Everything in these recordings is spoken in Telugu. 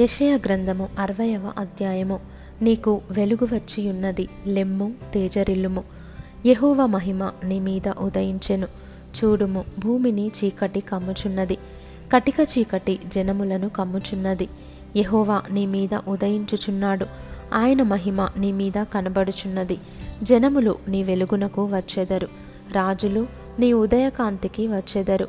యషయ గ్రంథము అరవయవ అధ్యాయము. నీకు వెలుగు వచ్చియున్నది లెమ్ము తేజరిల్లుము. యహోవ మహిమ నీ మీద ఉదయించెను. చూడుము భూమిని చీకటి కమ్ముచున్నది. కటిక చీకటి జనములను కమ్ముచున్నది. యహోవా నీ మీద ఉదయించుచున్నాడు. ఆయన మహిమ నీ మీద కనబడుచున్నది. జనములు నీ వెలుగునకు వచ్చెదరు. రాజులు నీ ఉదయకాంతికి వచ్చెదరు.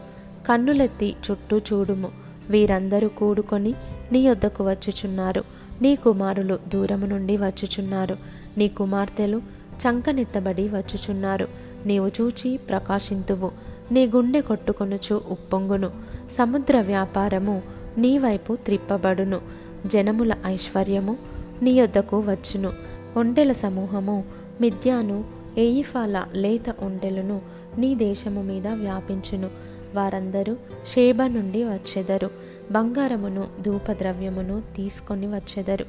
కన్నులెత్తి చుట్టూ చూడుము. వీరందరూ కూడుకొని నీ యొద్దకు వచ్చుచున్నారు. నీ కుమారులు దూరము నుండి వచ్చుచున్నారు. నీ కుమార్తెలు చంకనెత్తబడి వచ్చుచున్నారు. నీవు చూచి ప్రకాశింతువు. నీ గుండె కొట్టుకొనుచు ఉప్పొంగును. సముద్ర వ్యాపారము నీ వైపు త్రిప్పబడును. జనముల ఐశ్వర్యము నీ యొద్దకు వచ్చును. ఒంటెల సమూహము మిథ్యాను ఎయిఫాల లేత ఒంటెలను నీ దేశము మీద వ్యాపించును. వారందరూ షేబ నుండి వచ్చెదరు. బంగారమును ధూపద్రవ్యమును తీసుకొని వచ్చెదరు.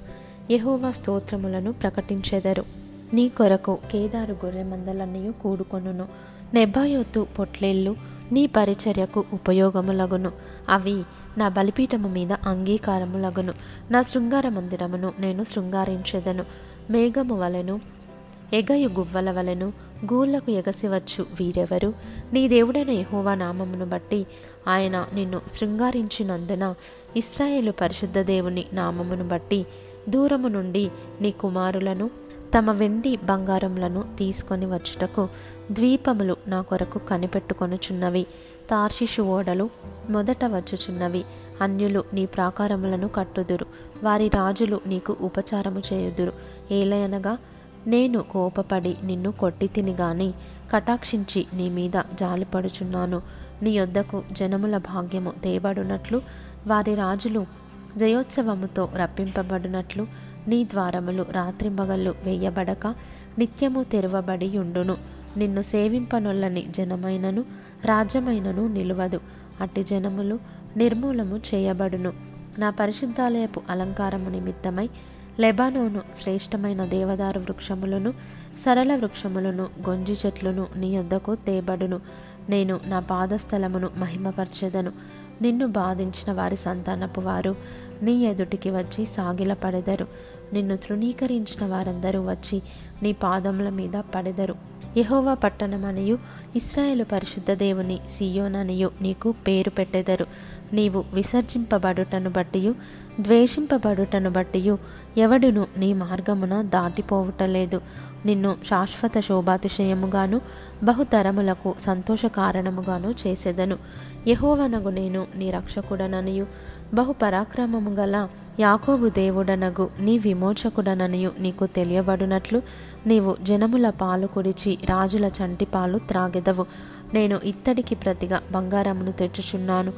యహోవా స్తోత్రములను ప్రకటించెదరు. నీ కొరకు కేదారు గొర్రె మందలన్నయు కూడుకొనును. నెబాయోతు పొట్లేళ్ళు నీ పరిచర్యకు ఉపయోగములగును. అవి నా బలిపీఠము మీద అంగీకారములగును. నా శృంగార మందిరమును నేను శృంగారించెదను. మేఘము వలెను ఎగయు గువ్వల వలెను గూళ్ళకు ఎగసివచ్చు వీరెవరు? నీ దేవుడైన యహోవా నామమును బట్టి ఆయన నిన్ను శృంగారించినందున ఇస్రాయేలు పరిశుద్ధ దేవుని నామమును బట్టి దూరము నుండి నీ కుమారులను తమ వెండి బంగారములను తీసుకొని వచ్చుటకు ద్వీపములు నా కొరకు కనిపెట్టుకొనుచున్నవి. తార్షిషు ఓడలు మొదట వచ్చుచున్నవి. అన్యులు నీ ప్రాకారములను కట్టుదురు. వారి రాజులు నీకు ఉపచారము చేయుదురు. ఏలయనగా నేను కోపపడి నిన్ను కొట్టి తినిగాని కటాక్షించి నీ మీద జాలిపడుచున్నాను. నీ యొద్దకు జనముల భాగ్యము తేబడునట్లు వారి రాజులు జయోత్సవముతో రప్పింపబడినట్లు నీ ద్వారములు రాత్రింబగళ్ళు వేయబడక నిత్యము తెరవబడి ఉండును నిన్ను సేవింపనొల్లని జనమైనను రాజ్యమైనను నిలువదు. అట్టి జనములు నిర్మూలము చేయబడును. నా పరిశుద్ధాలయపు అలంకారము నిమిత్తమై లెబానోను శ్రేష్టమైన దేవదారు వృక్షములను సరళ వృక్షములను గొంజి చెట్లను నీ యొద్దకు తేబడును. నేను నా పాదస్థలమును మహిమపరచెదను. నిన్ను బాధించిన వారి సంతానపు వారు నీ ఎదుటికి వచ్చి సాగిలపడెదరు. నిన్ను తృణీకరించిన వారందరూ వచ్చి నీ పాదముల మీద పడెదరు. యహోవా పట్టణమనియు ఇస్రాయేలు పరిశుద్ధ దేవుని సియోననియు నీకు పేరు పెట్టెదరు. నీవు విసర్జింపబడుటను బట్టియు ద్వేషింపబడుటను బట్టియు ఎవడును నీ మార్గమున దాటిపోవుటలేదు. నిన్ను శాశ్వత శోభాతిశయముగాను బహుతరములకు సంతోష కారణముగాను చేసేదను. యహోవనగు నేను నీ రక్షకుడననియు బహుపరాక్రమము గల యాకోబు దేవుడనగు నీ విమోచకుడననియు నీకు తెలియబడినట్లు నీవు జనముల పాలు కుడిచి రాజుల చంటి పాలు త్రాగెదవు. నేను ఇత్తడికి ప్రతిగా బంగారమును తెచ్చుచున్నాను.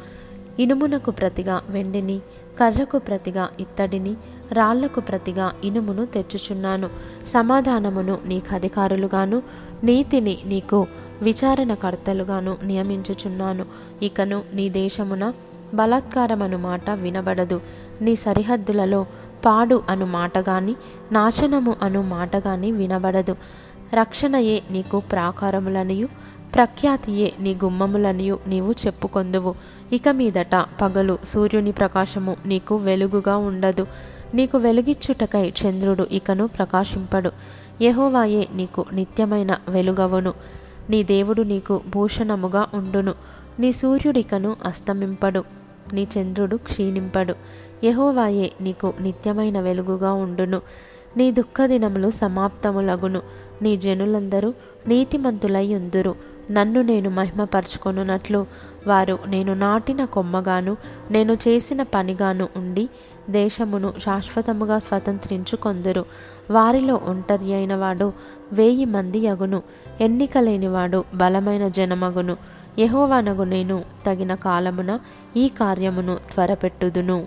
ఇనుమునకు ప్రతిగా వెండిని కర్రకు ప్రతిగా ఇత్తడిని రాళ్ళకు ప్రతిగా ఇనుమును తెచ్చుచున్నాను. సమాధానమును నీకు అధికారులుగాను నీతిని నీకు విచారణకర్తలుగాను నియమించుచున్నాను. ఇకను నీ దేశమున బలాత్కారం అను మాట వినబడదు. నీ సరిహద్దులలో పాడు అను మాట గాని నాశనము అను మాట గాని వినబడదు. రక్షణయే నీకు ప్రాకారములనియు ప్రఖ్యాతియే నీ గుమ్మములనియు నీవు చెప్పుకొందువు. ఇక మీదట పగలు సూర్యుని ప్రకాశము నీకు వెలుగుగా ఉండదు. నీకు వెలుగిచ్చుటకై చంద్రుడు ఇకను ప్రకాశింపడు. యహోవాయే నీకు నిత్యమైన వెలుగవును. నీ దేవుడు నీకు భూషణముగా ఉండును. నీ సూర్యుడికను అస్తమింపడు. నీ చంద్రుడు క్షీణింపడు. యహోవాయే నీకు నిత్యమైన వెలుగుగా ఉండును. నీ దుఃఖదినములు సమాప్తములగును. నీ జనులందరూ నీతిమంతులై ఉందురు. నన్ను నేను మహిమపరచుకొనున్నట్లు వారు నేను నాటిన కొమ్మగాను నేను చేసిన పనిగాను ఉండి దేశమును శాశ్వతముగా స్వతంత్రించుకొందురు. వారిలో ఒంటరి అయిన వాడు వేయి మంది అగును. ఎన్నిక లేనివాడు బలమైన జనమగును. యహోవానగు నేను తగిన కాలమున ఈ కార్యమును త్వరపెట్టుదును.